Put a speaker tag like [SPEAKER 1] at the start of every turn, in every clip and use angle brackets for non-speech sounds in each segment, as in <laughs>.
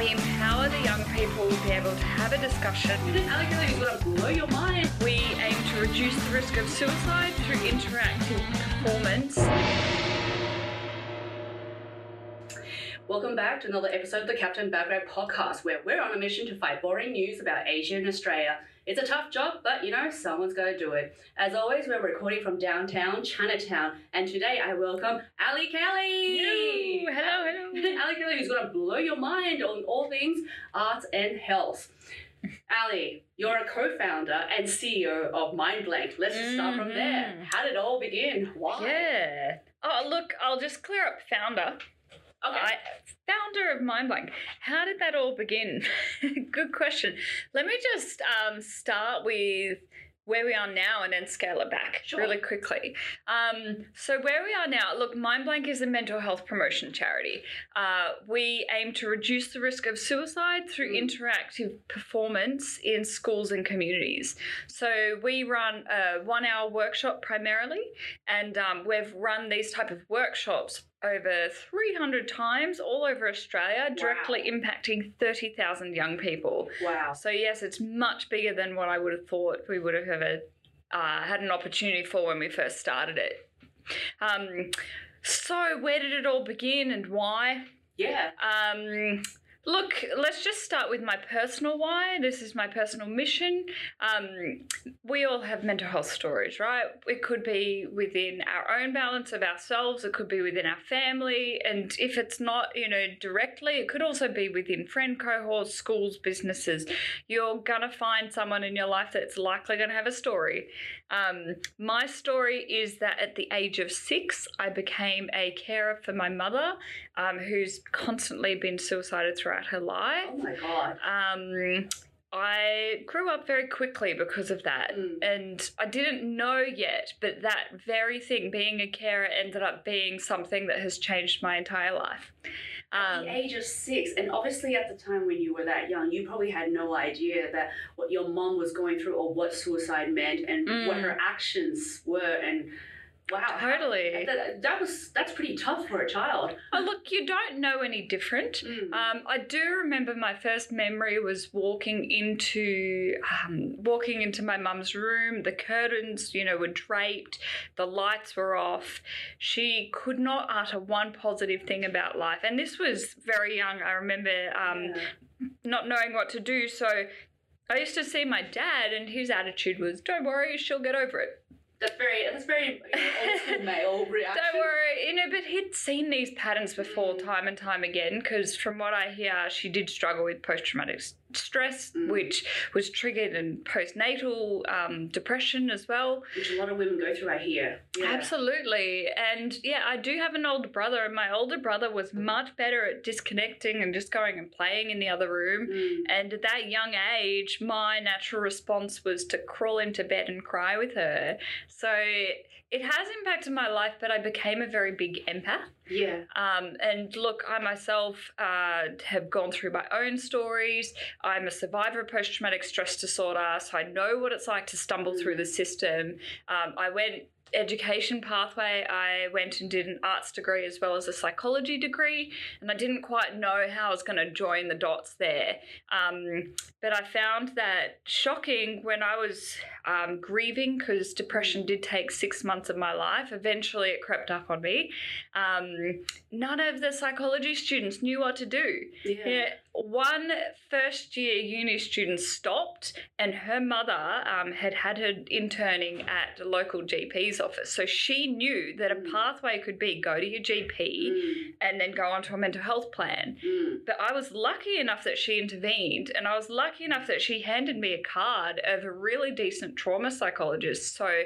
[SPEAKER 1] We empower the young people to be able to have a discussion.
[SPEAKER 2] Is going to blow your mind.
[SPEAKER 1] We aim to reduce the risk of suicide through interactive performance.
[SPEAKER 2] Welcome back to another episode of the Captain Background podcast, where we're on a mission to fight boring news about Asia and Australia. It's a tough job, but you know, someone's got to do it. As always, we're recording from downtown Chinatown, and today I welcome Ali Kelly.
[SPEAKER 1] Hello, hello, hello. <laughs>
[SPEAKER 2] Ali Kelly, who's going to blow your mind on all things arts and health. Ali, you're a co-founder and CEO of Mind Blank. Let's just start from there.
[SPEAKER 1] Mhm.
[SPEAKER 2] How did it all begin? Why?
[SPEAKER 1] Yeah. Oh, look, I'll just clear up founder.
[SPEAKER 2] Okay.
[SPEAKER 1] I, founder of MindBlank. How did that all begin? <laughs> Good question. Let me just um, start with where we are now and then scale it back
[SPEAKER 2] Sure.
[SPEAKER 1] really quickly. Um, so where we are now, look, MindBlank is a mental health promotion charity. Uh, we aim to reduce the risk of suicide through
[SPEAKER 2] Mm.
[SPEAKER 1] interactive performance in schools and communities. So we run a one-hour workshop primarily, and um, we've run these type of workshops over 300 times all over Australia, directly impacting 30,000 young people.
[SPEAKER 2] Wow.
[SPEAKER 1] So yes, it's much bigger than what I would have thought we would have ever uh, had an opportunity for when we first started it. Um, so where did it all begin and why?
[SPEAKER 2] Yeah.
[SPEAKER 1] Um, look, let's just start with my personal why. This is my personal mission. Um, we all have mental health stories, right? It could be within our own balance of ourselves, it could be within our family, and if it's not, you know, directly, it could also be within friend cohorts, schools, businesses. You're gonna find someone in your life that's likely gonna have a story. Um, my story is that at the age of six, I became a carer for my mother, um, who's constantly been suicided throughout her life.
[SPEAKER 2] Oh my god.
[SPEAKER 1] Um, I grew up very quickly because of that.
[SPEAKER 2] Mm.
[SPEAKER 1] And I didn't know yet, but that very thing, being a carer, ended up being something that has changed my entire life.
[SPEAKER 2] At
[SPEAKER 1] Um,
[SPEAKER 2] the age of six, and obviously at the time when you were that young, you probably had no idea that what your mom was going through or what suicide meant and what
[SPEAKER 1] Mm.
[SPEAKER 2] her actions were. And wow,
[SPEAKER 1] Totally.
[SPEAKER 2] that, that was that's pretty tough for a child.
[SPEAKER 1] oh, look, you don't know any different.
[SPEAKER 2] Mm.
[SPEAKER 1] Um, I do remember my first memory was walking into um, walking into my mum's room. The curtains, you know, were draped. The lights were off. She could not utter one positive thing about life, and this was very young. I remember um,
[SPEAKER 2] Yeah.
[SPEAKER 1] not knowing what to do. So I used to see my dad, and his attitude was, "Don't worry, she'll get over it."
[SPEAKER 2] That's very that's very old school <laughs> male reaction.
[SPEAKER 1] Don't worry, you know, but he'd seen these patterns before
[SPEAKER 2] Mm.
[SPEAKER 1] time and time again because from what I hear, she did struggle with post traumatic stress,
[SPEAKER 2] Mm.
[SPEAKER 1] which was triggered in postnatal um, depression as well.
[SPEAKER 2] Which a lot of women go through. I hear. Yeah.
[SPEAKER 1] Absolutely. And yeah, I do have an older brother, and my older brother was much better at disconnecting and just going and playing in the other room.
[SPEAKER 2] Mm.
[SPEAKER 1] And at that young age, my natural response was to crawl into bed and cry with her. So it has impacted my life, but I became a very big empath.
[SPEAKER 2] Yeah.
[SPEAKER 1] Um, and look, I myself uh, have gone through my own stories. I'm a survivor of post traumatic stress disorder, so I know what it's like to stumble through the system. Um, I went education pathway i went and did an arts degree as well as a psychology degree and i didn't quite know how i was going to join the dots there. Um, but i found that shocking when i was um, grieving because depression did take six months of my life eventually it crept up on me. Um, none of the psychology students knew what to do.
[SPEAKER 2] Yeah.
[SPEAKER 1] yeah, one first year uni student stopped, and her mother um, had had her interning at a local GP's office. So she knew that a
[SPEAKER 2] Mm.
[SPEAKER 1] pathway could be go to your GP
[SPEAKER 2] Mm.
[SPEAKER 1] and then go onto a mental health plan.
[SPEAKER 2] Mm.
[SPEAKER 1] But I was lucky enough that she intervened, and I was lucky enough that she handed me a card of a really decent trauma psychologist. So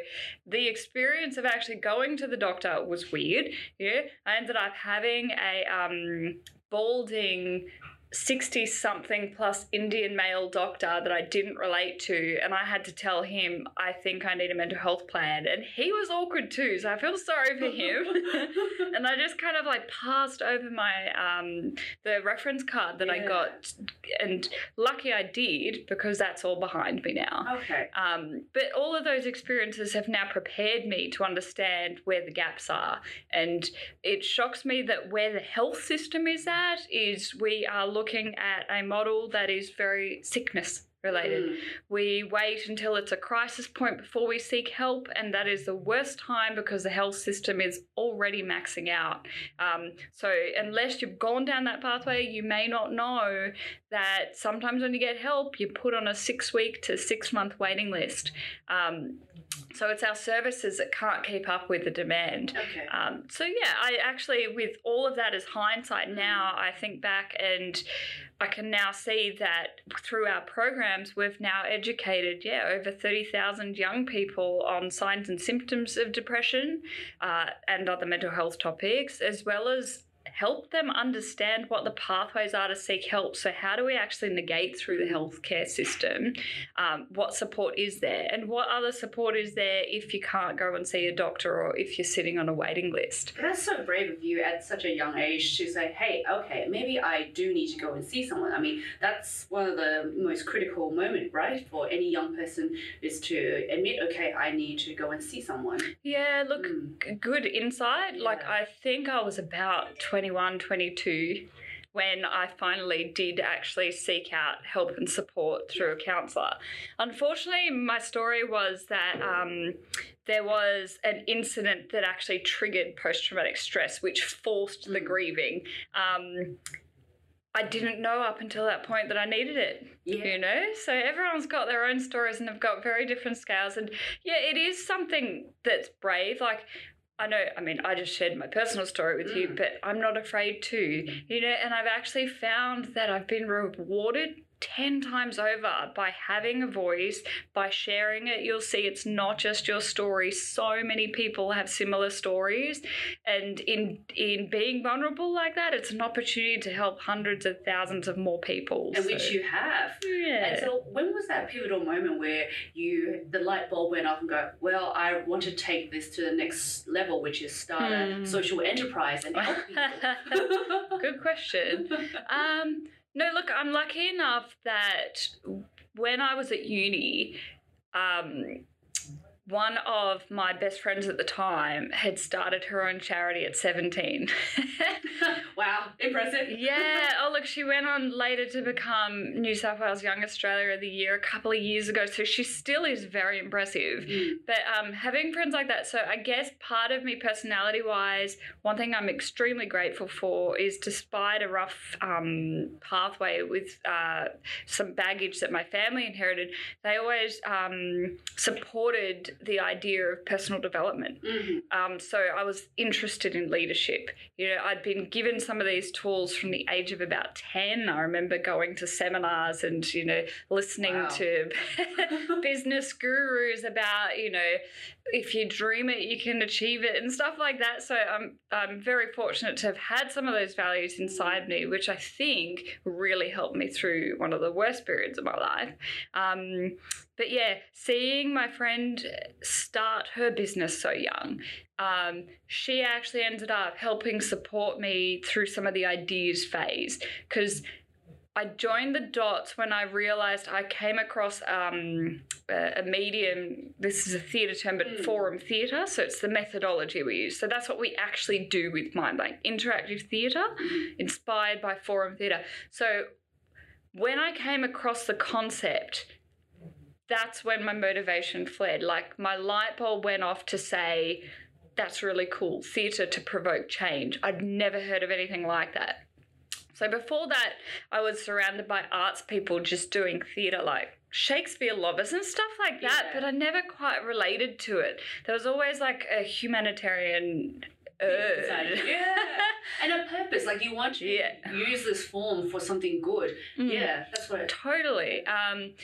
[SPEAKER 1] the experience of actually going to the doctor was weird. Yeah, I ended up having a um, balding 60 something plus Indian male doctor that I didn't relate to, and I had to tell him, I think I need a mental health plan. And he was awkward too, so I feel sorry for him. <laughs> and I just kind of like passed over my um the reference card that I got, and lucky I did because that's all behind me now.
[SPEAKER 2] okay.
[SPEAKER 1] Um, but all of those experiences have now prepared me to understand where the gaps are. And it shocks me that where the health system is at is we are looking looking at a model that is very sickness related.
[SPEAKER 2] Mm.
[SPEAKER 1] We wait until it's a crisis point before we seek help, and that is the worst time because the health system is already maxing out. Um, so, unless you've gone down that pathway, you may not know that sometimes when you get help, you're put on a six week to six month waiting list. Um, so, it's our services that can't keep up with the demand.
[SPEAKER 2] Okay.
[SPEAKER 1] Um, so yeah, I actually, with all of that as hindsight now, I think back and I can now see that through our programs, we've now educated, yeah, over 30,000 young people on signs and symptoms of depression uh, and other mental health topics, as well as help them understand what the pathways are to seek help. So, how do we actually negate through the healthcare system? Um, what support is there? And what other support is there if you can't go and see a doctor or if you're sitting on a waiting list?
[SPEAKER 2] That's so brave of you at such a young age to say, hey, okay, maybe I do need to go and see someone. I mean, that's one of the most critical moments, right, for any young person is to admit, okay, I need to go and see someone.
[SPEAKER 1] Yeah, look,
[SPEAKER 2] Mm.
[SPEAKER 1] good insight. Like, I think I was about 21, 22 when I finally did actually seek out help and support through a counsellor. Unfortunately, my story was that um, there was an incident that actually triggered post traumatic stress, which forced the
[SPEAKER 2] Mm.
[SPEAKER 1] grieving. Um, I didn't know up until that point that I needed it
[SPEAKER 2] Yeah.
[SPEAKER 1] you know so everyone's got their own stories and they've got very different scales and yeah it is something that's brave like i know i mean i just shared my personal story with you
[SPEAKER 2] Mm.
[SPEAKER 1] but i'm not afraid to you know and i've actually found that i've been rewarded 10 times over by having a voice by sharing it you'll see it's not just your story so many people have similar stories and in in being vulnerable like that it's an opportunity to help hundreds of thousands of more people
[SPEAKER 2] And which you have.
[SPEAKER 1] yeah.
[SPEAKER 2] And so, when was that pivotal moment where you the light bulb went off and go, well, I want to take this to the next level, which is start
[SPEAKER 1] Hmm.
[SPEAKER 2] a social enterprise and help people? <laughs>
[SPEAKER 1] Good question. <laughs> Um, no, look, I'm lucky enough that when I was at uni, um, one of my best friends at the time had started her own charity at 17. <laughs>
[SPEAKER 2] wow, impressive.
[SPEAKER 1] yeah. <laughs> Oh, look, she went on later to become New South Wales Young Australia of the Year a couple of years ago. So she still is very impressive.
[SPEAKER 2] Mm.
[SPEAKER 1] But um, having friends like that, so I guess part of me, personality wise, one thing I'm extremely grateful for is despite a rough um, pathway with uh, some baggage that my family inherited, they always um, supported the idea of personal development.
[SPEAKER 2] Mhm.
[SPEAKER 1] Um, so I was interested in leadership. You know, I'd been given some of these tools from the age of about 10. I remember going to seminars and, you know, listening
[SPEAKER 2] Wow.
[SPEAKER 1] to <laughs> business gurus about, you know, if you dream it, you can achieve it and stuff like that. So I'm, I'm very fortunate to have had some of those values inside me, which I think really helped me through one of the worst periods of my life. Um, but yeah, seeing my friend start her business so young, um, she actually ended up helping support me through some of the ideas phase because I joined the dots when I realized I came across um, a, a medium. This is a theatre term, but
[SPEAKER 2] Mm.
[SPEAKER 1] forum theatre. So it's the methodology we use. So that's what we actually do with Mind Blank interactive theatre, inspired by forum theatre. So when I came across the concept, that's when my motivation fled. Like my light bulb went off to say, that's really cool. Theatre to provoke change. I'd never heard of anything like that. So before that, I was surrounded by arts people just doing theatre like Shakespeare lovers and stuff like that,
[SPEAKER 2] Yeah.
[SPEAKER 1] but I never quite related to it. There was always like a humanitarian
[SPEAKER 2] Yeah. And a purpose, like you want to
[SPEAKER 1] Yeah.
[SPEAKER 2] use this form for something good.
[SPEAKER 1] Mm.
[SPEAKER 2] Yeah, that's what.
[SPEAKER 1] Totally. Um,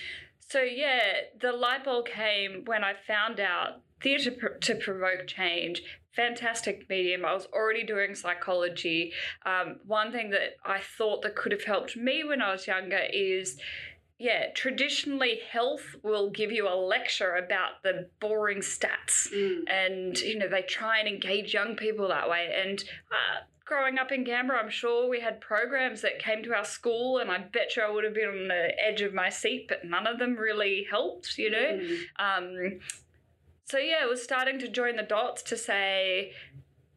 [SPEAKER 1] so yeah, the light bulb came when I found out theatre pr- to provoke change. Fantastic medium. I was already doing psychology. Um, one thing that I thought that could have helped me when I was younger is. Yeah, traditionally, health will give you a lecture about the boring stats
[SPEAKER 2] Mm.
[SPEAKER 1] and you know they try and engage young people that way and uh, growing up in canberra i'm sure we had programs that came to our school and i bet you i would have been on the edge of my seat but none of them really helped you know
[SPEAKER 2] Mm.
[SPEAKER 1] um, so yeah it was starting to join the dots to say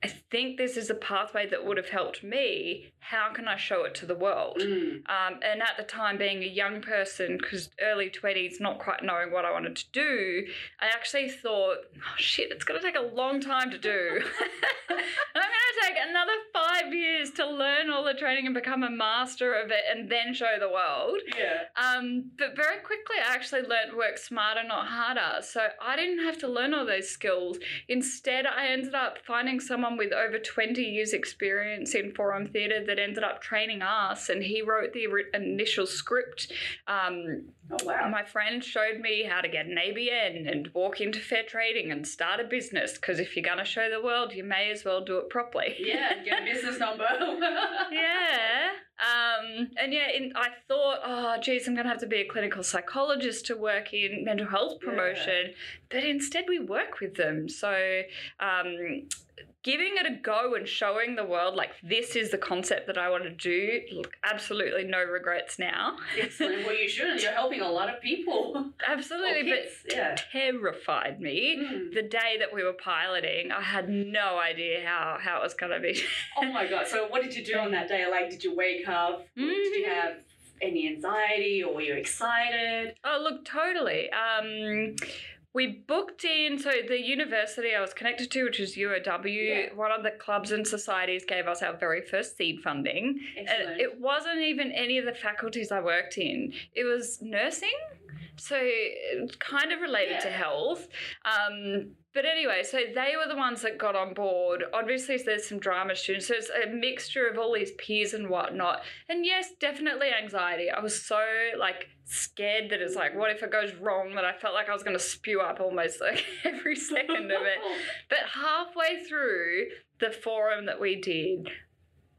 [SPEAKER 1] I think this is a pathway that would have helped me. How can I show it to the world?
[SPEAKER 2] Mm.
[SPEAKER 1] Um, and at the time, being a young person, because early 20s, not quite knowing what I wanted to do, I actually thought, oh, shit, it's going to take a long time to do. <laughs> and I'm going to take another five years to learn all the training and become a master of it and then show the world.
[SPEAKER 2] Yeah.
[SPEAKER 1] Um, but very quickly, I actually learned work smarter, not harder. So I didn't have to learn all those skills. Instead, I ended up finding someone with over 20 years' experience in forum theatre that ended up training us, and he wrote the initial script. Um,
[SPEAKER 2] Oh wow.
[SPEAKER 1] my friend showed me how to get an ABN and walk into fair trading and start a business because if you're going to show the world, you may as well do it properly.
[SPEAKER 2] yeah, get a <laughs> business number. <laughs>
[SPEAKER 1] yeah. Um, and yeah, in, I thought, oh, geez, I'm going to have to be a clinical psychologist to work in mental health
[SPEAKER 2] Yeah.
[SPEAKER 1] promotion. But instead, we work with them. So, um, giving it a go and showing the world, like, this is the concept that I want to do, look, absolutely no regrets now.
[SPEAKER 2] Excellent. Well, you should. You're helping a lot of people. <laughs>
[SPEAKER 1] Absolutely.
[SPEAKER 2] Kids,
[SPEAKER 1] but
[SPEAKER 2] yeah.
[SPEAKER 1] terrified me.
[SPEAKER 2] Mm.
[SPEAKER 1] The day that we were piloting, I had no idea how, how it was going to be. <laughs>
[SPEAKER 2] Oh my god. So what did you do on that day? Like, did you wake up? Did you
[SPEAKER 1] Mhm.
[SPEAKER 2] have any anxiety, or were you excited?
[SPEAKER 1] Oh, look, totally. Um, we booked in, so the university I was connected to, which is UOW,
[SPEAKER 2] Yeah.
[SPEAKER 1] one of the clubs and societies gave us our very first seed funding.
[SPEAKER 2] Excellent.
[SPEAKER 1] And it wasn't even any of the faculties I worked in, it was nursing. So kind of related to health. Um, but anyway, so they were the ones that got on board. Obviously, there's some drama students. So it's a mixture of all these peers and whatnot. And yes, definitely anxiety. I was so like scared that it's like, what if it goes wrong? That I felt like I was going to spew up almost like <laughs> every second of it. <laughs> But halfway through the forum that we did,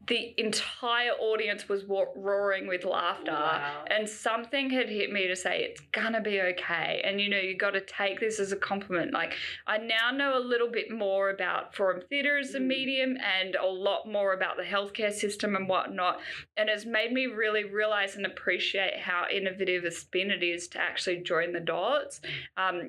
[SPEAKER 1] the entire audience was wa- roaring with laughter.
[SPEAKER 2] Wow.
[SPEAKER 1] And something had hit me to say, it's gonna be okay. And you know, you got to take this as a compliment. Like, I now know a little bit more about forum theatre as a
[SPEAKER 2] Mm.
[SPEAKER 1] medium and a lot more about the healthcare system and whatnot. And it's made me really realize and appreciate how innovative a spin it is to actually join the dots.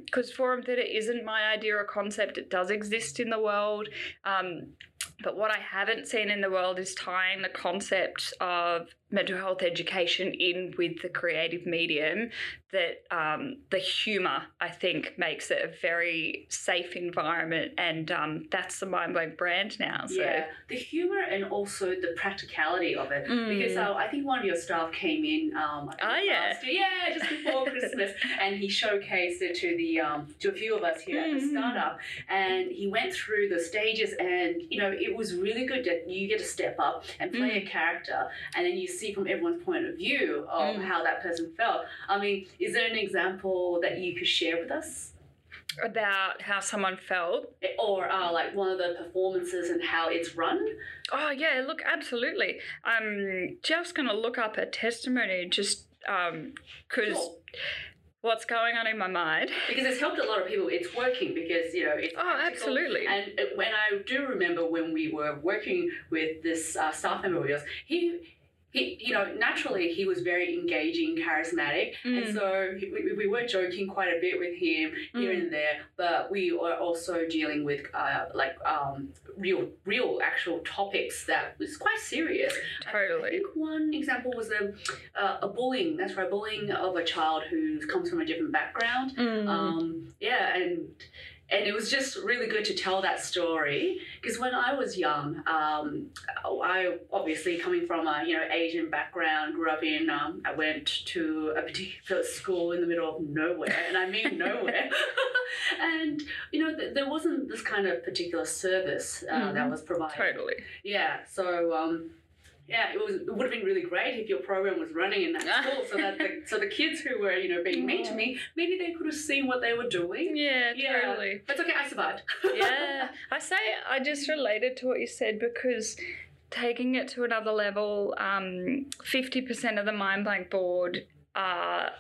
[SPEAKER 1] Because forum theatre isn't my idea or concept, it does exist in the world. Um, but what I haven't seen in the world is tying the concept of mental health education in with the creative medium that um, the humor i think makes it a very safe environment and um, that's the mind blowing brand now so
[SPEAKER 2] Yeah, the humor and also the practicality of it.
[SPEAKER 1] Mm.
[SPEAKER 2] Because uh, I think one of your staff came in. Um,
[SPEAKER 1] Oh, yeah.
[SPEAKER 2] last year, yeah, just before <laughs> Christmas, and he showcased it to the um, to a few of us here at the
[SPEAKER 1] Mhm.
[SPEAKER 2] startup, and he went through the stages, and you know it was really good that you get to step up and play a character, and then you see from everyone's point of view of
[SPEAKER 1] Mm.
[SPEAKER 2] how that person felt. I mean, is there an example that you could share with us?
[SPEAKER 1] about how someone felt
[SPEAKER 2] Or uh, like one of the performances and how it's run?
[SPEAKER 1] oh yeah look absolutely i'm just going to look up a testimony just because
[SPEAKER 2] Sure.
[SPEAKER 1] what's going on in my mind
[SPEAKER 2] because it's helped a lot of people. It's working because you know it's
[SPEAKER 1] oh
[SPEAKER 2] practical.
[SPEAKER 1] absolutely
[SPEAKER 2] And uh, when I do remember when we were working with this uh, staff member of yours, he. He, you know, naturally he was very engaging, charismatic, and
[SPEAKER 1] Mm.
[SPEAKER 2] so we, we were joking quite a bit with him here
[SPEAKER 1] Mm.
[SPEAKER 2] and there. But we were also dealing with uh, like um, real, real, actual topics that was quite serious.
[SPEAKER 1] Totally.
[SPEAKER 2] I think one example was a, uh, a bullying. That's right, bullying of a child who comes from a different background.
[SPEAKER 1] Mm.
[SPEAKER 2] Um, yeah, and and it was just really good to tell that story because when I was young, um, I obviously coming from a you know Asian background, grew up in. Um, I went to a particular school in the middle of nowhere, and I mean <laughs> nowhere. <laughs> and you know th- there wasn't this kind of particular service uh, that
[SPEAKER 1] Mhm.
[SPEAKER 2] was provided.
[SPEAKER 1] totally
[SPEAKER 2] Yeah, so um, yeah, it was it would have been really great if your program was running in that school, so that the so the kids who were you know being mean to me, maybe they could have seen what they were doing.
[SPEAKER 1] yeah
[SPEAKER 2] Yeah.
[SPEAKER 1] totally
[SPEAKER 2] But it's okay, I survived.
[SPEAKER 1] yeah, <laughs> I say I just related to what you said because taking it to another level, um, 50% of the Mind Blank board are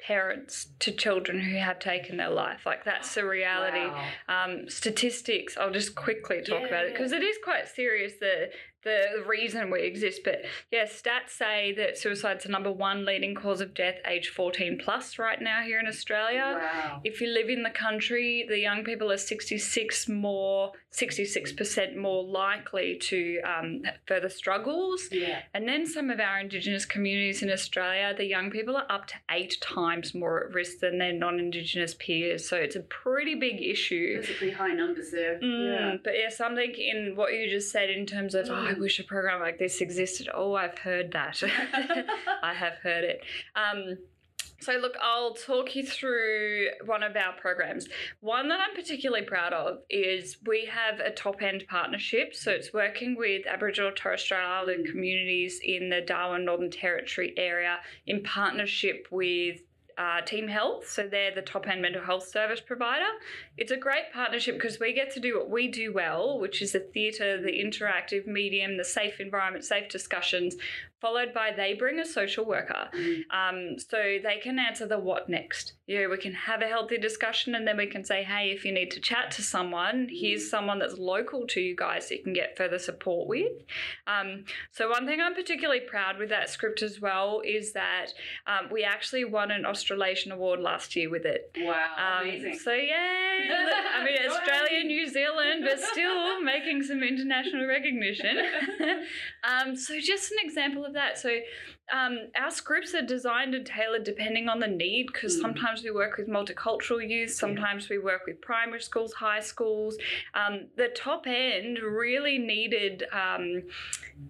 [SPEAKER 1] parents to children who have taken their life. Like that's the reality.
[SPEAKER 2] Wow.
[SPEAKER 1] Um, statistics, I'll just quickly talk about it because it is quite serious the the reason we exist. But yeah, stats say that suicide's the number one leading cause of death age 14 plus right now here in Australia.
[SPEAKER 2] Wow.
[SPEAKER 1] If you live in the country, the young people are 66 more 66% more likely to um, further struggles.
[SPEAKER 2] Yeah.
[SPEAKER 1] And then some of our Indigenous communities in Australia, the young people are up to eight times more at risk than their non Indigenous peers. So it's a pretty big issue.
[SPEAKER 2] Are pretty high numbers there.
[SPEAKER 1] Mm, But yeah, something in what you just said in terms of, oh, I
[SPEAKER 2] Mm.
[SPEAKER 1] wish a program like this existed. Oh, I've heard that. <laughs> I have heard it. Um, so, look, I'll talk you through one of our programs. One that I'm particularly proud of is we have a top end partnership. So, it's working with Aboriginal and Torres Strait Islander
[SPEAKER 2] Mm.
[SPEAKER 1] communities in the Darwin Northern Territory area in partnership with uh, Team Health. So, they're the top end mental health service provider. It's a great partnership because we get to do what we do well, which is the theatre, the interactive medium, the safe environment, safe discussions, followed by they bring a social worker.
[SPEAKER 2] Mm.
[SPEAKER 1] Um, so they can answer the what next. Know, we can have a healthy discussion and then we can say, hey, if you need to chat to someone, here's someone that's local to you guys that you can get further support with. Um, so one thing I'm particularly proud with that script as well is that um, we actually won an Australasian award last year with it.
[SPEAKER 2] Wow.
[SPEAKER 1] Um,
[SPEAKER 2] amazing.
[SPEAKER 1] so yeah, <laughs> I mean Australia. New Zealand, but still making some international recognition. <laughs> <laughs> um, so just an example of that. So um, our scripts are designed and tailored depending on the need because
[SPEAKER 2] Mm.
[SPEAKER 1] sometimes we work with multicultural youth, sometimes we work with primary schools, high schools. Um, the top end really needed um,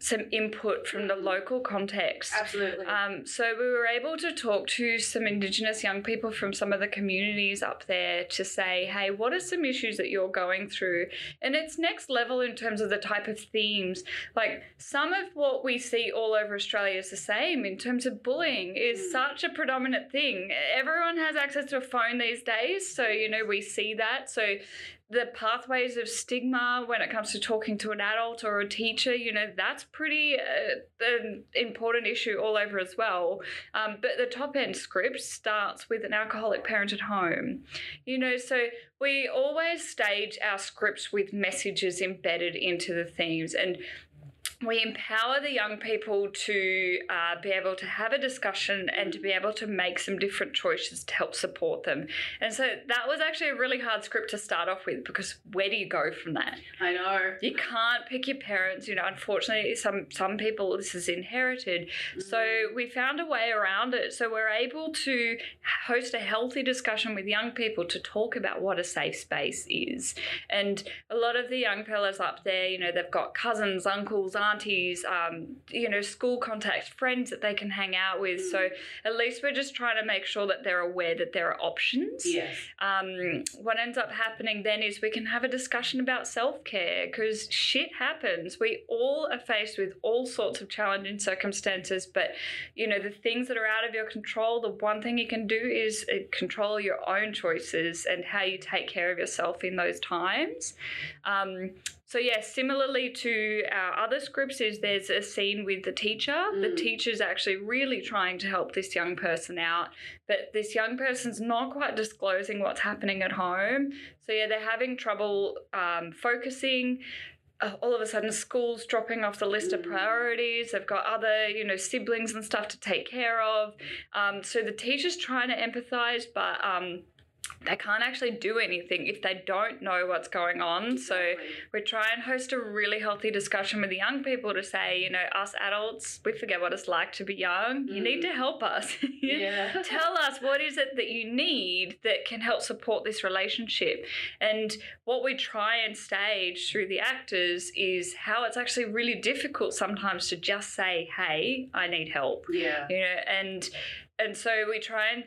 [SPEAKER 1] some input from the local context.
[SPEAKER 2] Absolutely.
[SPEAKER 1] Um, so we were able to talk to some Indigenous young people from some of the communities up there to say, hey, what are some issues that you're going through? And it's next level in terms of the type of themes. Like some of what we see all over Australia is the same in terms of bullying is
[SPEAKER 2] Mm.
[SPEAKER 1] such a predominant thing. Everyone has access to a phone these days, so you know we see that. So the pathways of stigma when it comes to talking to an adult or a teacher, you know, that's pretty uh, an important issue all over as well. Um, but the top end script starts with an alcoholic parent at home, you know, so we always stage our scripts with messages embedded into the themes and we empower the young people to uh, be able to have a discussion and to be able to make some different choices to help support them. And so that was actually a really hard script to start off with because where do you go from that?
[SPEAKER 2] I know.
[SPEAKER 1] You can't pick your parents. You know, unfortunately, some some people this is inherited. So we found a way around it. So we're able to host a healthy discussion with young people to talk about what a safe space is. And a lot of the young fellas up there, you know, they've got cousins, uncles, aunties, um, you know, school contacts, friends that they can hang out with. So at least we're just trying to make sure that they're aware that there are options
[SPEAKER 2] Yes.
[SPEAKER 1] um, what ends up happening then is we can have a discussion about self care because shit happens. We all are faced with all sorts of challenging circumstances, but you know, the things that are out of your control, the one thing you can do is uh, control your own choices and how you take care of yourself in those times. Um, so yeah, similarly to our other scripts, is there's a scene with the teacher. The
[SPEAKER 2] Mm.
[SPEAKER 1] teacher's actually really trying to help this young person out, but this young person's not quite disclosing what's happening at home. So yeah, they're having trouble um, focusing. Uh, all of a sudden, school's dropping off the list of
[SPEAKER 2] Mm.
[SPEAKER 1] priorities. They've got other, you know, siblings and stuff to take care of. Um, so the teacher's trying to empathize, but um, they can't actually do anything if they don't know what's going on. So we try and host a really healthy discussion with the young people to say, you know, us adults, we forget what it's like to be young. You need
[SPEAKER 2] Mm.
[SPEAKER 1] to help us. <laughs>
[SPEAKER 2] Yeah. <laughs>
[SPEAKER 1] Tell us what is it that you need that can help support this relationship. And what we try and stage through the actors is how it's actually really difficult sometimes to just say, "Hey, I need help."
[SPEAKER 2] Yeah.
[SPEAKER 1] You know, and and so we try and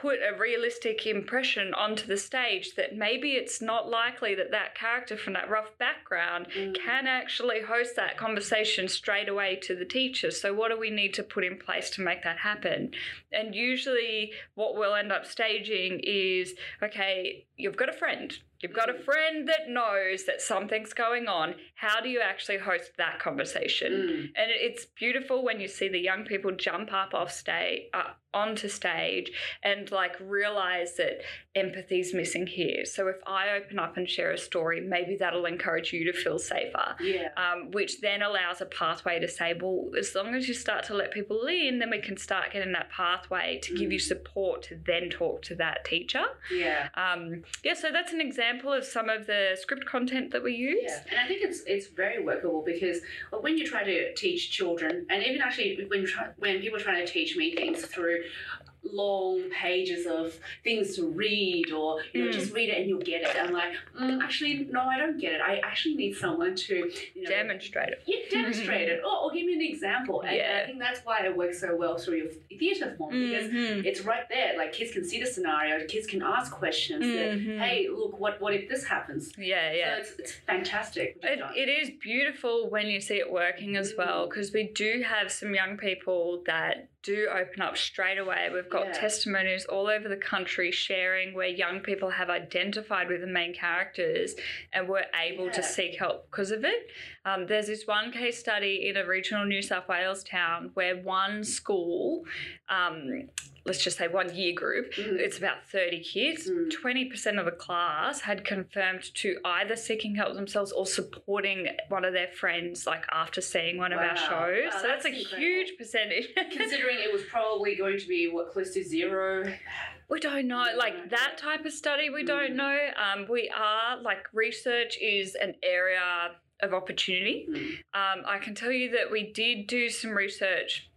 [SPEAKER 1] put a realistic impression onto the stage that maybe it's not likely that that character from that rough background
[SPEAKER 2] Mm.
[SPEAKER 1] can actually host that conversation straight away to the teacher. So, what do we need to put in place to make that happen? And usually, what we'll end up staging is okay, you've got a friend. You've got a friend that knows that something's going on. How do you actually host that conversation?
[SPEAKER 2] Mm.
[SPEAKER 1] And it's beautiful when you see the young people jump up off stage, uh, onto stage, and like realize that empathy's missing here. So if I open up and share a story, maybe that'll encourage you to feel safer.
[SPEAKER 2] Yeah.
[SPEAKER 1] Um, which then allows a pathway to say, well, as long as you start to let people in, then we can start getting that pathway to give you
[SPEAKER 2] Mm.
[SPEAKER 1] support to then talk to that teacher.
[SPEAKER 2] Yeah.
[SPEAKER 1] Um, yeah, so that's an example of some of the script content that we use.
[SPEAKER 2] Yeah, and I think it's it's very workable because when you try to teach children, and even actually when try, when people are trying to teach me things through long pages of things to read or you know
[SPEAKER 1] Mm.
[SPEAKER 2] just read it and you'll get it i'm like mm, actually no i don't get it i actually need someone to you know
[SPEAKER 1] Demonstrate it.
[SPEAKER 2] yeah, demonstrate it or, or give me an example and
[SPEAKER 1] Yeah.
[SPEAKER 2] i think that's why it works so well through your theatre form because
[SPEAKER 1] Mhm.
[SPEAKER 2] it's right there like kids can see the scenario kids can ask questions that,
[SPEAKER 1] Mhm.
[SPEAKER 2] hey look what what if this happens
[SPEAKER 1] Yeah, yeah.
[SPEAKER 2] so it's, it's fantastic
[SPEAKER 1] It, it is beautiful when you see it working as well
[SPEAKER 2] Mm.
[SPEAKER 1] because we do have some young people that do open up straight away. We've got
[SPEAKER 2] Yeah.
[SPEAKER 1] testimonies all over the country sharing where young people have identified with the main characters and were able to seek help because of it. Um, there's this one case study in a regional New South Wales town where one school, um, let's just say one year group,
[SPEAKER 2] Mhm.
[SPEAKER 1] it's about 30 kids.
[SPEAKER 2] Mm.
[SPEAKER 1] 20% of the class had confirmed to either seeking help themselves or supporting one of their friends, like after seeing one of our shows.
[SPEAKER 2] Wow,
[SPEAKER 1] so that's,
[SPEAKER 2] that's
[SPEAKER 1] a
[SPEAKER 2] incredible.
[SPEAKER 1] huge percentage. <laughs>
[SPEAKER 2] considering it was probably going to be what close to zero
[SPEAKER 1] we don't know, like that type of study, we don't
[SPEAKER 2] Mm.
[SPEAKER 1] know. Um, we are, like, research is an area of opportunity.
[SPEAKER 2] Mm.
[SPEAKER 1] Um, I can tell you that we did do some research.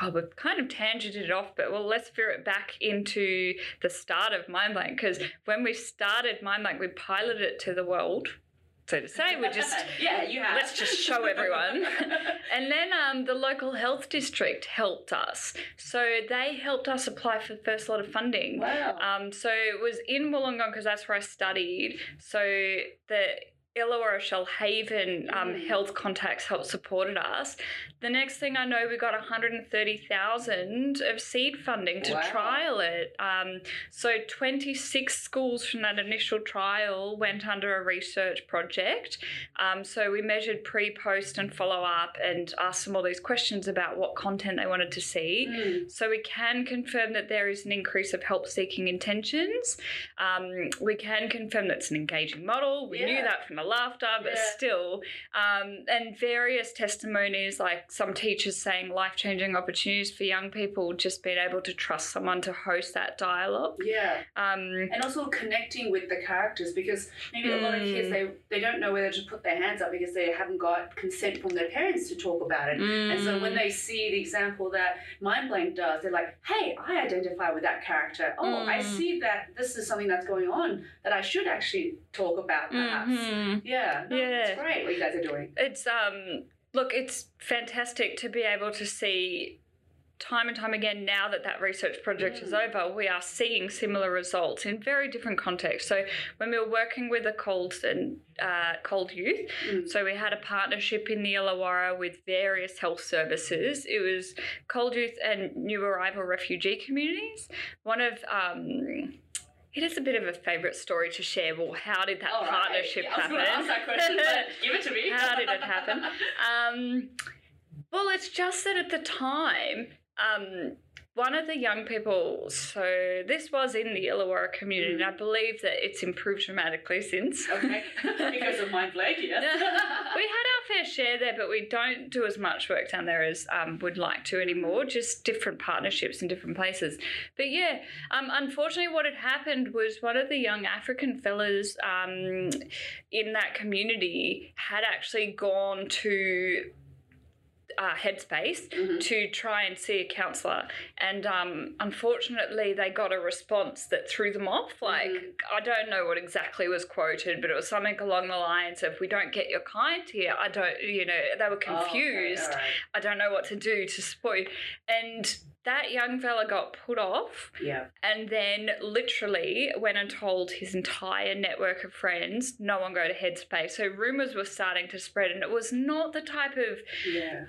[SPEAKER 1] Oh, we've kind of tangented it off, but well, let's veer it back into the start of Mindblank because when we started Mindblank, we piloted it to the world. So to say, we just <laughs>
[SPEAKER 2] yeah you have
[SPEAKER 1] let's just show everyone. <laughs> and then um, the local health district helped us. So they helped us apply for the first lot of funding.
[SPEAKER 2] wow
[SPEAKER 1] Um, so it was in Wollongong because that's where I studied. So the Illawarra Shoalhaven um,
[SPEAKER 2] Mm.
[SPEAKER 1] health contacts helped supported us. The next thing I know, we got 130,000 of seed funding to
[SPEAKER 2] Wow.
[SPEAKER 1] trial it. Um, so 26 schools from that initial trial went under a research project. Um, so we measured pre, post, and follow up and asked them all these questions about what content they wanted to see.
[SPEAKER 2] Mm.
[SPEAKER 1] So we can confirm that there is an increase of help seeking intentions. Um, we can confirm that it's an engaging model. We knew that from laughter, but
[SPEAKER 2] Yeah.
[SPEAKER 1] still. Um, and various testimonies, like some teachers saying life changing opportunities for young people, just being able to trust someone to host that dialogue.
[SPEAKER 2] yeah
[SPEAKER 1] Um,
[SPEAKER 2] and also connecting with the characters because maybe a lot of kids
[SPEAKER 1] Mm.
[SPEAKER 2] they, they don't know whether to put their hands up because they haven't got consent from their parents to talk about it and so when
[SPEAKER 1] mm,
[SPEAKER 2] they see the example that Mind Blank does, they're like, hey, I identify with that character. Oh, I
[SPEAKER 1] Mm.
[SPEAKER 2] see that this is something that's going on that I should actually talk about, perhaps.
[SPEAKER 1] Mhm.
[SPEAKER 2] Yeah, no,
[SPEAKER 1] Yeah.
[SPEAKER 2] it's great what you guys are doing.
[SPEAKER 1] it's um look it's fantastic to be able to see time and time again now that that research project is
[SPEAKER 2] Mm.
[SPEAKER 1] over we are seeing similar results in very different contexts so when we were working with the CALD and uh, CALD youth
[SPEAKER 2] Mm.
[SPEAKER 1] so we had a partnership in the Illawarra with various health services. It was CALD Youth and New Arrival Refugee Communities. One of um, it is a bit of a favourite story to share. Well, how did that
[SPEAKER 2] All right.
[SPEAKER 1] partnership
[SPEAKER 2] Yeah, I was
[SPEAKER 1] happen?
[SPEAKER 2] going to ask that question, but give it to me. <laughs>
[SPEAKER 1] How did it happen? <laughs> Um, well, it's just that at the time, um, one of the young people, so this was in the Illawarra community, and I believe that it's improved dramatically since.
[SPEAKER 2] okay, <laughs> because of Mind Blank, yes. <laughs>
[SPEAKER 1] we had our fair share there, but we don't do as much work down there as um, would like to anymore. Just different partnerships in different places. But yeah, um, unfortunately, what had happened was one of the young African fellas um, in that community had actually gone to. Uh, headspace
[SPEAKER 2] Mhm.
[SPEAKER 1] to try and see a counsellor, and um, unfortunately, they got a response that threw them off. Like,
[SPEAKER 2] Mhm.
[SPEAKER 1] I don't know what exactly was quoted, but it was something along the lines of, "We don't get your client here. I don't," you know, they were
[SPEAKER 2] Oh, okay,
[SPEAKER 1] confused. I don't know what to do to support you. And that young fella got put off
[SPEAKER 2] Yeah.
[SPEAKER 1] and then literally went and told his entire network of friends, no one go to Headspace. So rumors were starting to spread, and it was not the type of
[SPEAKER 2] Yeah.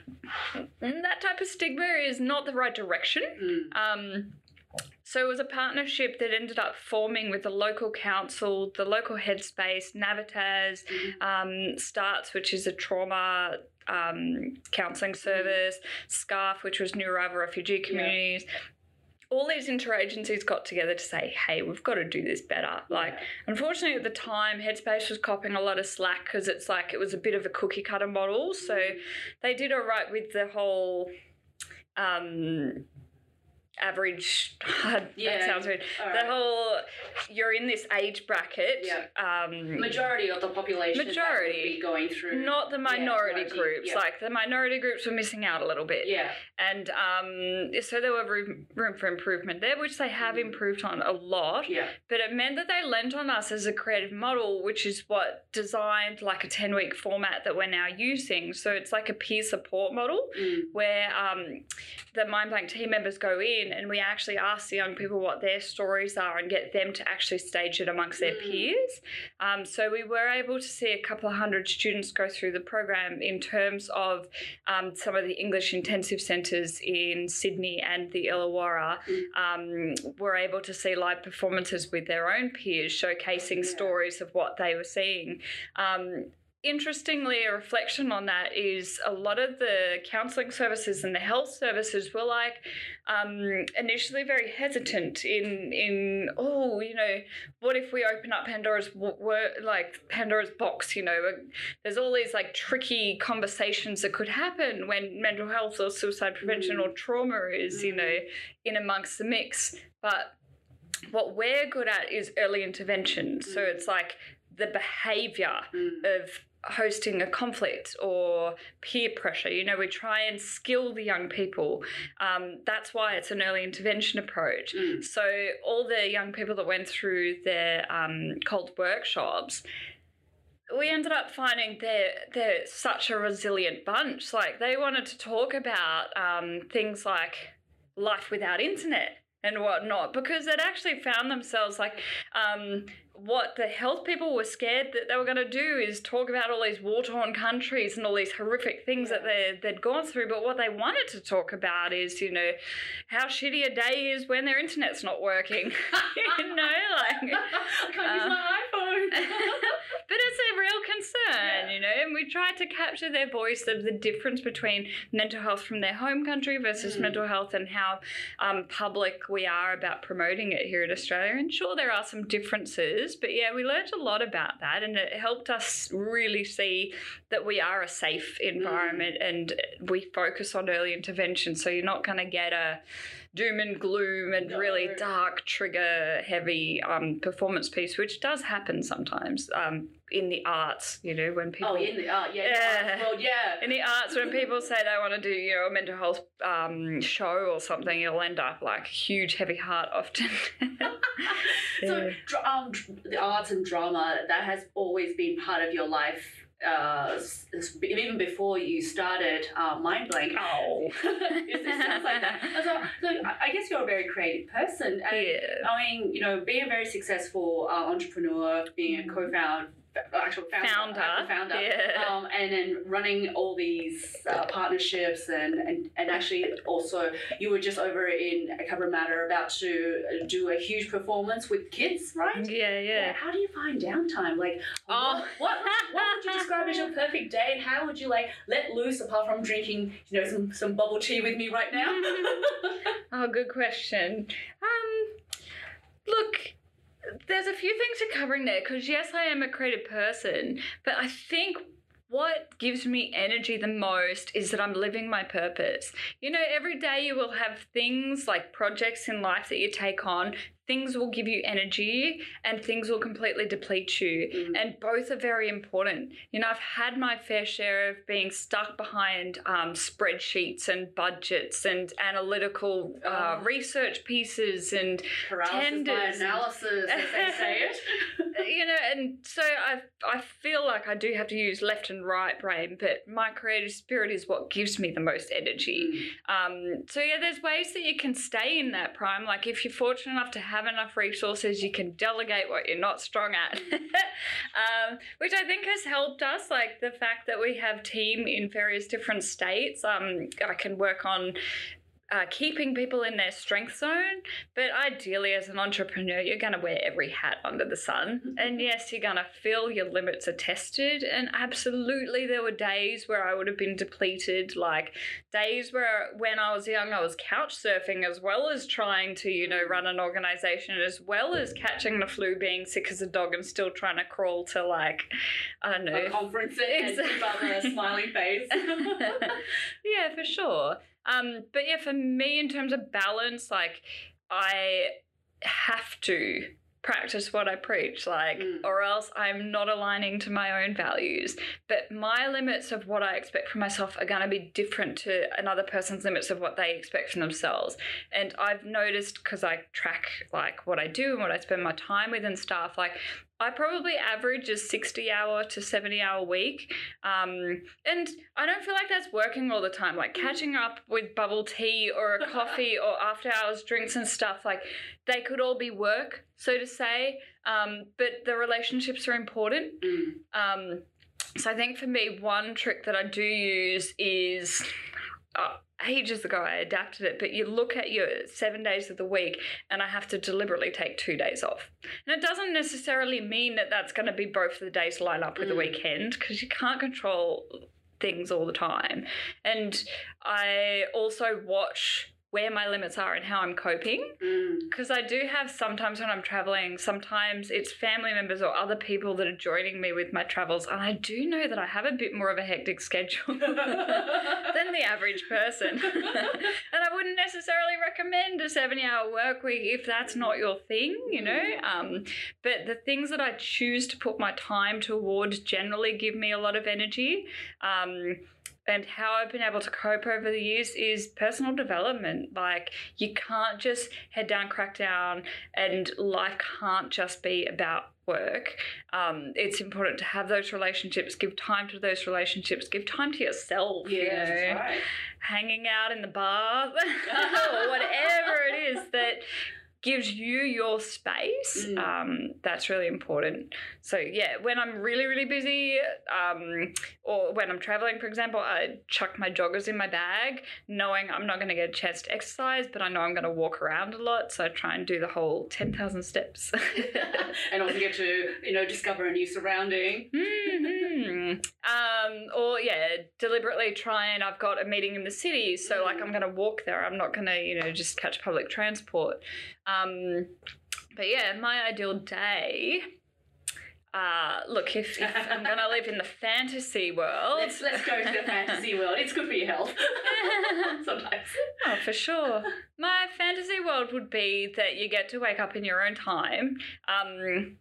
[SPEAKER 1] that type of stigma is not the right direction.
[SPEAKER 2] Mm.
[SPEAKER 1] Um, so it was a partnership that ended up forming with the local council, the local headspace, Navitas,
[SPEAKER 2] Mhm.
[SPEAKER 1] um, STARTTS, which is a trauma um, counselling service, SCARF, which was New Arrival Refugee Communities. All these interagencies got together to say, hey, we've got to do this better. Like,
[SPEAKER 2] Yeah.
[SPEAKER 1] unfortunately, at the time, Headspace was copping a lot of slack because it's like it was a bit of a cookie cutter model. So they did all right with the whole um, average. that
[SPEAKER 2] Yeah,
[SPEAKER 1] sounds weird.
[SPEAKER 2] all
[SPEAKER 1] The
[SPEAKER 2] right.
[SPEAKER 1] whole you're in this age bracket.
[SPEAKER 2] Yeah.
[SPEAKER 1] Um,
[SPEAKER 2] majority of the population
[SPEAKER 1] Majority.
[SPEAKER 2] be going through.
[SPEAKER 1] not the minority
[SPEAKER 2] right,
[SPEAKER 1] groups.
[SPEAKER 2] yeah.
[SPEAKER 1] Like the minority groups were missing out a little bit.
[SPEAKER 2] yeah,
[SPEAKER 1] And um, so there were room, room for improvement there, which they have
[SPEAKER 2] Mm.
[SPEAKER 1] improved on a lot.
[SPEAKER 2] yeah,
[SPEAKER 1] But it meant that they lent on us as a creative model, which is what designed like a 10 week format that we're now using. So it's like a peer support model
[SPEAKER 2] mm,
[SPEAKER 1] where um, the Mind Blank team members go in and we actually ask the young people what their stories are and get them to actually stage it amongst their
[SPEAKER 2] Mm.
[SPEAKER 1] peers. Um, so we were able to see a couple of hundred students go through the program in terms of um, some of the English intensive centres in Sydney and the Illawarra
[SPEAKER 2] Mm.
[SPEAKER 1] um, were able to see live performances with their own peers, showcasing
[SPEAKER 2] Yeah.
[SPEAKER 1] stories of what they were seeing. Um, interestingly, a reflection on that is a lot of the counselling services and the health services were like um, initially very hesitant in in oh you know what if we open up Pandora's wor- like Pandora's box you know? There's all these like tricky conversations that could happen when mental health or suicide prevention
[SPEAKER 2] Mm.
[SPEAKER 1] or trauma is you know in amongst the mix. But what we're good at is early intervention. So
[SPEAKER 2] Mm.
[SPEAKER 1] it's like the behavior
[SPEAKER 2] mm,
[SPEAKER 1] of hosting a conflict or peer pressure. You know, we try and skill the young people. Um, that's why it's an early intervention approach.
[SPEAKER 2] mm.
[SPEAKER 1] So, all the young people that went through their um, CALD workshops, we ended up finding they're, they're such a resilient bunch. Like, they wanted to talk about um, things like life without internet and whatnot because they'd actually found themselves like um, what the health people were scared that they were going to do is talk about all these war-torn countries and all these horrific things that they, they'd gone through but what they wanted to talk about is you know how shitty a day is when their internet's not working <laughs> you know like
[SPEAKER 2] I <laughs> can't use
[SPEAKER 1] uh,
[SPEAKER 2] my iPhone. <laughs>
[SPEAKER 1] but it's a real concern,
[SPEAKER 2] Yeah.
[SPEAKER 1] you know, and we tried to capture their voice of the difference between mental health from their home country versus
[SPEAKER 2] Mm.
[SPEAKER 1] mental health and how um, public we are about promoting it here in Australia. And sure, there are some differences, but yeah, we learned a lot about that and it helped us really see that we are a safe mm. environment and we focus on early intervention. So you're not going to get a doom and gloom and
[SPEAKER 2] No.
[SPEAKER 1] really dark trigger heavy um, performance piece which does happen sometimes um, in the arts you know when people
[SPEAKER 2] oh, in the uh, yeah,
[SPEAKER 1] Yeah.
[SPEAKER 2] well, yeah.
[SPEAKER 1] in the arts when people say they want to do you know a mental health um, show or something it'll end up like huge heavy heart often <laughs>
[SPEAKER 2] So, um, the arts and drama that has always been part of your life. Uh, even before you started uh, Mind Blank.
[SPEAKER 1] oh <laughs>
[SPEAKER 2] it, it sounds like that. So, so I I guess you're a very creative person. And
[SPEAKER 1] yeah
[SPEAKER 2] I mean, you know, being a very successful uh, entrepreneur, being a co-founder, actual founder,
[SPEAKER 1] Founder,
[SPEAKER 2] founder,
[SPEAKER 1] yeah.
[SPEAKER 2] um, and then running all these uh, partnerships, and, and and actually also you were just over in a Cover Matter about to do a huge performance with kids, right?
[SPEAKER 1] yeah yeah
[SPEAKER 2] How do you find downtime? Like,
[SPEAKER 1] Oh.
[SPEAKER 2] what, what, what would you describe as your <laughs> perfect day, and how would you like let loose apart from drinking, you know, some some bubble tea with me right now? <laughs>
[SPEAKER 1] Oh, good question. Um, look, there's a few things you're covering there because yes, I am a creative person, but I think what gives me energy the most is that I'm living my purpose. You know, every day you will have things like projects in life that you take on. Things will give you energy and things will completely deplete you
[SPEAKER 2] Mm.
[SPEAKER 1] and both are very important. You know, I've had my fair share of being stuck behind um, spreadsheets and budgets and analytical uh,
[SPEAKER 2] Oh.
[SPEAKER 1] research pieces, and
[SPEAKER 2] Paralysis by
[SPEAKER 1] Tenders.
[SPEAKER 2] analysis, as they say it. <laughs> <laughs>
[SPEAKER 1] you know, and so I I feel like I do have to use left and right brain, but my creative spirit is what gives me the most energy. Um, so yeah, there's ways that you can stay in that prime. Like if you're fortunate enough to have enough resources, you can delegate what you're not strong at, <laughs> um, which I think has helped us. Like the fact that we have team in various different states. Um, I can work on. Uh, keeping people in their strength zone, but ideally, as an entrepreneur, you're going to wear every hat under the sun. <laughs> And yes, you're going to feel your limits are tested. And absolutely, there were days where I would have been depleted, like days where when I was young, I was couch surfing as well as trying to, you know, run an organization, as well as catching the flu, being sick as a dog, and still trying to crawl to, like, I don't know.
[SPEAKER 2] A conference and keep up a <laughs>
[SPEAKER 1] Exactly.
[SPEAKER 2] smiling face. <laughs>
[SPEAKER 1] yeah, for sure. Um, but yeah, for me, in terms of balance, like I have to practice what I preach, like,
[SPEAKER 2] Mm.
[SPEAKER 1] or else I'm not aligning to my own values. But my limits of what I expect from myself are going to be different to another person's limits of what they expect from themselves. And I've noticed because I track like what I do and what I spend my time with and stuff, like, I probably average a 60 hour to 70 hour week. Um, and I don't feel like that's working all the time. Like catching up with bubble tea or a <laughs> coffee or after hours drinks and stuff, like they could all be work, so to say. Um, but the relationships are important.
[SPEAKER 2] Mm.
[SPEAKER 1] Um, so I think for me, one trick that I do use is uh, ages ago I adapted it, but you look at your seven days of the week and I have to deliberately take two days off. And it doesn't necessarily mean that that's going to be both of the days line up with the
[SPEAKER 2] Mm.
[SPEAKER 1] weekend because you can't control things all the time. And I also watch where my limits are and how I'm coping
[SPEAKER 2] Mm.
[SPEAKER 1] because I do have sometimes when I'm traveling, sometimes it's family members or other people that are joining me with my travels, and I do know that I have a bit more of a hectic schedule <laughs> than the average person. <laughs> and I wouldn't necessarily recommend a 70 hour work week if that's not your thing, you know? Um, but the things that I choose to put my time towards generally give me a lot of energy. Um, and how I've been able to cope over the years is personal development. Like, you can't just head down, crack down, and life can't just be about work. Um, it's important to have those relationships, give time to those relationships, give time to yourself. you
[SPEAKER 2] Yeah,
[SPEAKER 1] know?
[SPEAKER 2] that's right.
[SPEAKER 1] hanging out in the bar <laughs> <laughs> or whatever it is that gives you your space
[SPEAKER 2] Mm.
[SPEAKER 1] um, that's really important so yeah when i'm really really busy um, or when i'm traveling for example i chuck my joggers in my bag knowing i'm not going to get a chance to exercise but i know i'm going to walk around a lot so i try and do the whole 10000 steps <laughs> <laughs>
[SPEAKER 2] and also get to, you know, discover a new surrounding.
[SPEAKER 1] Um, or yeah, deliberately try and I've got a meeting in the city, so like I'm going to walk there. I'm not going to you know just catch public transport. Um, but yeah, my ideal day. Uh, look, if, if I'm going to live in the <laughs> fantasy world,
[SPEAKER 2] Let's, let's go to the fantasy <laughs> world. It's good for your health. <laughs> Sometimes.
[SPEAKER 1] Oh, for sure. My fantasy world would be that you get to wake up in your own time, um,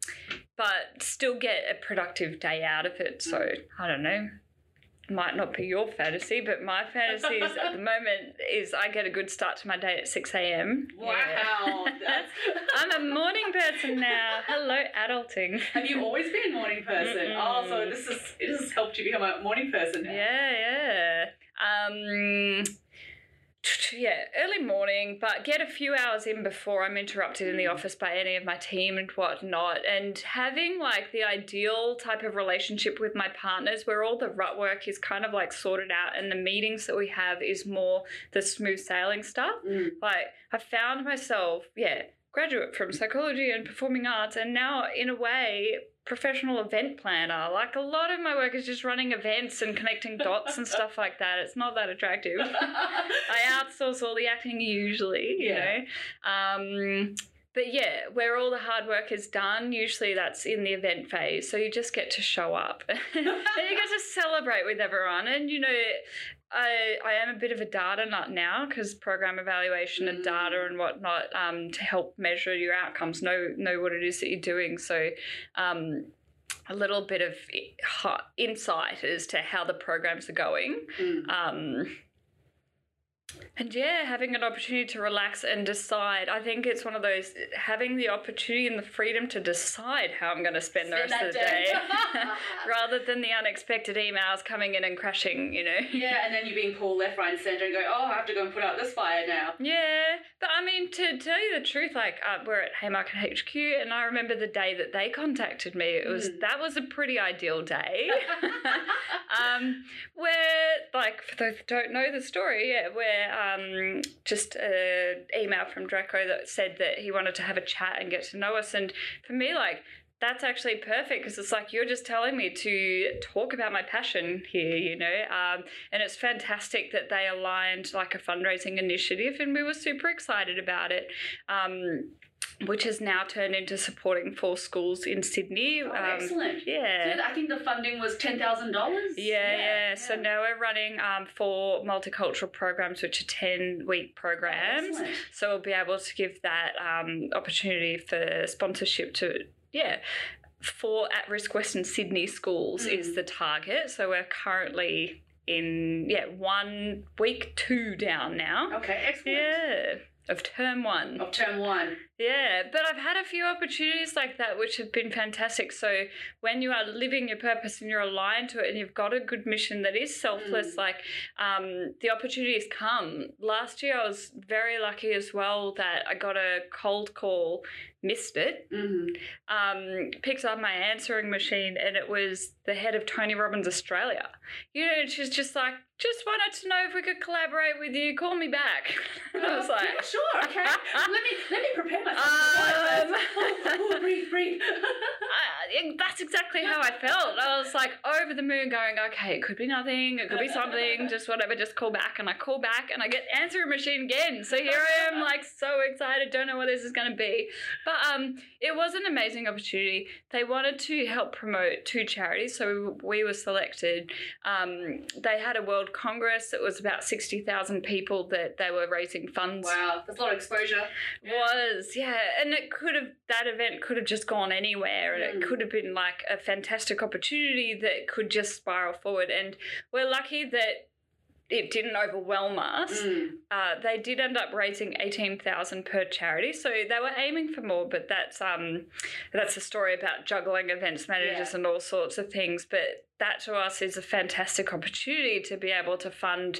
[SPEAKER 1] but still get a productive day out of it. So, I don't know. Might not be your fantasy, but my fantasy is at the <laughs> moment is I get a good start to my day at 6 a.m.
[SPEAKER 2] Wow. That's... <laughs>
[SPEAKER 1] I'm a morning person now. Hello, adulting.
[SPEAKER 2] Have you always been a morning person? Oh, so this is it has helped you become a morning person now.
[SPEAKER 1] Yeah, yeah. Um, <laughs> yeah, early morning, but get a few hours in before I'm interrupted in the
[SPEAKER 2] Mm.
[SPEAKER 1] office by any of my team and whatnot. And having like the ideal type of relationship with my partners where all the rut work is kind of like sorted out and the meetings that we have is more the smooth sailing stuff.
[SPEAKER 2] Mm.
[SPEAKER 1] Like, I found myself, yeah, graduate from psychology and performing arts, and now, in a way, professional event planner. Like, a lot of my work is just running events and connecting dots and stuff like that. It's not that attractive. <laughs> I outsource all the acting usually, you
[SPEAKER 2] Yeah.
[SPEAKER 1] know. Um, but yeah, where all the hard work is done, usually that's in the event phase. So you just get to show up <laughs> and you get to celebrate with everyone. And you know, I I am a bit of a data nut now because program evaluation and data
[SPEAKER 2] Mm.
[SPEAKER 1] and whatnot um, to help measure your outcomes, know know what it is that you're doing. So. Um, a little bit of insight as to how the programs are going.
[SPEAKER 2] Mm.
[SPEAKER 1] Um, and yeah, having an opportunity to relax and decide. I think it's one of those having the opportunity and the freedom to decide how I'm going to spend the
[SPEAKER 2] Spend
[SPEAKER 1] rest of the day, <laughs> <laughs> rather than the unexpected emails coming in and crashing. You know.
[SPEAKER 2] Yeah, and then you being pulled left, right, and centre and go, oh, I have to go and put out this fire now.
[SPEAKER 1] Yeah, but I mean, to tell you the truth, like uh, we're at Haymarket HQ, and I remember the day that they contacted me. It was
[SPEAKER 2] Mm.
[SPEAKER 1] that was a pretty ideal day. <laughs> um, where like for those that don't know the story, yeah, where um, just an email from Draco that said that he wanted to have a chat and get to know us, and for me, like that's actually perfect because it's like you're just telling me to talk about my passion here, you know. Um, and it's fantastic that they aligned like a fundraising initiative, and we were super excited about it. Um, which has now turned into supporting four schools in Sydney.
[SPEAKER 2] Oh,
[SPEAKER 1] Um,
[SPEAKER 2] excellent.
[SPEAKER 1] yeah.
[SPEAKER 2] So I think the funding was ten thousand dollars.
[SPEAKER 1] Yeah, yeah, So now we're running um, four multicultural programs, which are 10 week programs.
[SPEAKER 2] Excellent.
[SPEAKER 1] So we'll be able to give that um, opportunity for sponsorship to, yeah, for at risk Western Sydney schools
[SPEAKER 2] Mm.
[SPEAKER 1] is the target. So we're currently in, yeah, one week two down now.
[SPEAKER 2] Okay, excellent.
[SPEAKER 1] Yeah, of term one.
[SPEAKER 2] Of term one.
[SPEAKER 1] Yeah, but I've had a few opportunities like that which have been fantastic. So when you are living your purpose and you're aligned to it and you've got a good mission that is selfless,
[SPEAKER 2] Mm.
[SPEAKER 1] like um, the opportunities come. Last year I was very lucky as well that I got a cold call, missed it,
[SPEAKER 2] hmm
[SPEAKER 1] um, picked up my answering machine and it was the head of Tony Robbins Australia. You know, and she's just like, just wanted to know if we could collaborate with you. Call me back. <laughs> And I was like,
[SPEAKER 2] yeah, sure, okay. <laughs> let me let me prepare myself.
[SPEAKER 1] Um,
[SPEAKER 2] oh, breathe, breathe.
[SPEAKER 1] That's exactly how I felt. I was like over the moon, going, okay, it could be nothing, it could be something, just whatever, just call back. And I call back and I get answering machine again. So here I am, like so excited, don't know what this is going to be. But um, it was an amazing opportunity. They wanted to help promote two charities, so we were selected. Um, they had a World Congress. It was about sixty thousand people that they were raising funds
[SPEAKER 2] wow, that's a lot of exposure.
[SPEAKER 1] was yeah and it could have that event could have just gone anywhere and
[SPEAKER 2] Mm.
[SPEAKER 1] it could have been like a fantastic opportunity that could just spiral forward and we're lucky that it didn't overwhelm us
[SPEAKER 2] Mm.
[SPEAKER 1] uh, they did end up raising 18000 per charity so they were aiming for more but that's um that's a story about juggling events managers
[SPEAKER 2] Yeah.
[SPEAKER 1] and all sorts of things but that to us is a fantastic opportunity to be able to fund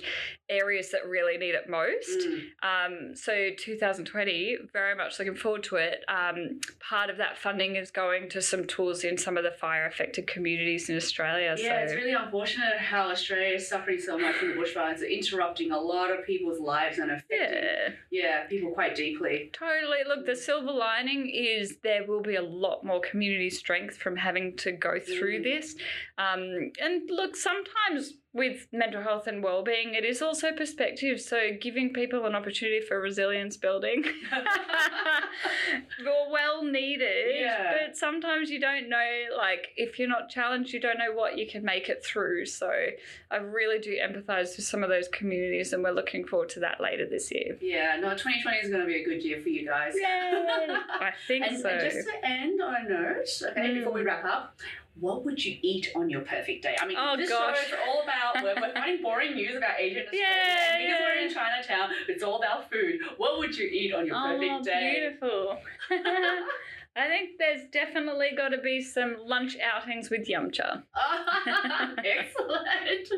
[SPEAKER 1] areas that really need it most
[SPEAKER 2] Mm.
[SPEAKER 1] um, so 2020, very much looking forward to it. Um, part of that funding is going to some tools in some of the fire affected communities in Australia.
[SPEAKER 2] Yeah,
[SPEAKER 1] so
[SPEAKER 2] it's really unfortunate how Australia is suffering so much from the bushfires, interrupting a lot of people's lives and affecting
[SPEAKER 1] yeah,
[SPEAKER 2] yeah people quite deeply.
[SPEAKER 1] totally. Look, the silver lining is there will be a lot more community strength from having to go through
[SPEAKER 2] Mm.
[SPEAKER 1] this. Um, and look, sometimes with mental health and well-being, it is also perspective. So giving people an opportunity for resilience building. <laughs> well, well needed,
[SPEAKER 2] Yeah.
[SPEAKER 1] but sometimes you don't know. Like, if you're not challenged, you don't know what you can make it through. So, I really do empathise with some of those communities, and we're looking forward to that later this year.
[SPEAKER 2] Yeah, no, 2020 is going to be a good year for you guys.
[SPEAKER 1] Yeah, <laughs> I think
[SPEAKER 2] and,
[SPEAKER 1] so.
[SPEAKER 2] and just to end on a note, okay,
[SPEAKER 1] Mm.
[SPEAKER 2] before we wrap up, what would you eat on your perfect day? I mean,
[SPEAKER 1] Oh,
[SPEAKER 2] this
[SPEAKER 1] gosh.
[SPEAKER 2] show is all about, we're, we're finding <laughs> boring news about Asian Australia.
[SPEAKER 1] Yeah,
[SPEAKER 2] because we're in Chinatown, it's all about food. What would you eat on your
[SPEAKER 1] oh,
[SPEAKER 2] perfect day?
[SPEAKER 1] beautiful. <laughs> <laughs> I think there's definitely got to be some lunch outings with Yumcha. <laughs> <laughs>
[SPEAKER 2] Excellent.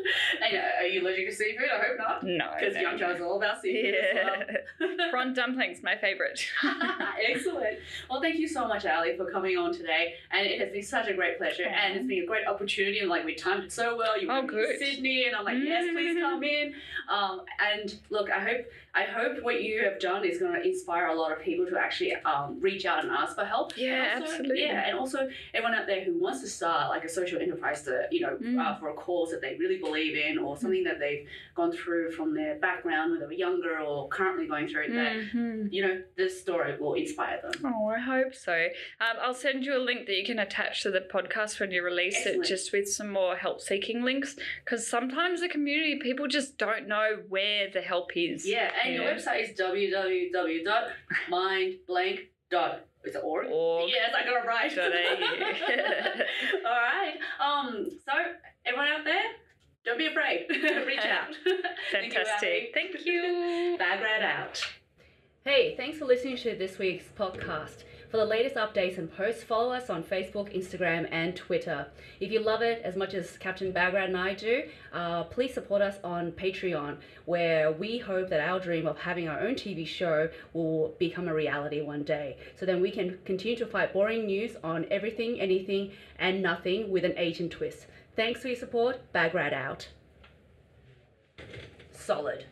[SPEAKER 2] And, uh, are you allergic to seafood? I hope not.
[SPEAKER 1] No.
[SPEAKER 2] Because
[SPEAKER 1] no.
[SPEAKER 2] Chow is all about seafood as
[SPEAKER 1] Yeah.
[SPEAKER 2] well. <laughs>
[SPEAKER 1] Prawn dumplings, my favourite.
[SPEAKER 2] Excellent. Well, thank you so much, Ali, for coming on today. And it has been such a great pleasure. And it's been a great opportunity. And like we timed it so well. You
[SPEAKER 1] Oh,
[SPEAKER 2] were in
[SPEAKER 1] good.
[SPEAKER 2] Sydney, and I'm like, yes, please come in. Um, and look, I hope I hope what you have done is going to inspire a lot of people to actually um, reach out and ask for help.
[SPEAKER 1] Yeah,
[SPEAKER 2] also-
[SPEAKER 1] absolutely.
[SPEAKER 2] Yeah, and also everyone out there who wants to start like a social enterprise to you know
[SPEAKER 1] Mm.
[SPEAKER 2] uh, for a cause that they really believe in or something that they've gone through from their background when they were younger or currently going through that
[SPEAKER 1] Mhm.
[SPEAKER 2] you know this story will inspire them.
[SPEAKER 1] Oh, I hope so. Um, I'll send you a link that you can attach to the podcast when you release
[SPEAKER 2] Excellent.
[SPEAKER 1] it, just with some more help seeking links. Because sometimes the community people just don't know where the help is.
[SPEAKER 2] Yeah, and your website is www.mindblank. Is it org?
[SPEAKER 1] Org.
[SPEAKER 2] Yes, I got it right.
[SPEAKER 1] Dot <laughs>
[SPEAKER 2] All right. Um. So everyone out there, don't be afraid. <laughs> Reach out. Thank <laughs> you,
[SPEAKER 1] Fantastic. Thank you.
[SPEAKER 2] Bagrat out. Hey, thanks for listening to this week's podcast. For the latest updates and posts, follow us on Facebook, Instagram, and Twitter. If you love it as much as Captain Bagrat and I do, uh, please support us on Patreon, where we hope that our dream of having our own TV show will become a reality one day. So then we can continue to fight boring news on everything, anything, and nothing with an Asian twist. Thanks for your support. Bagrat out. Solid.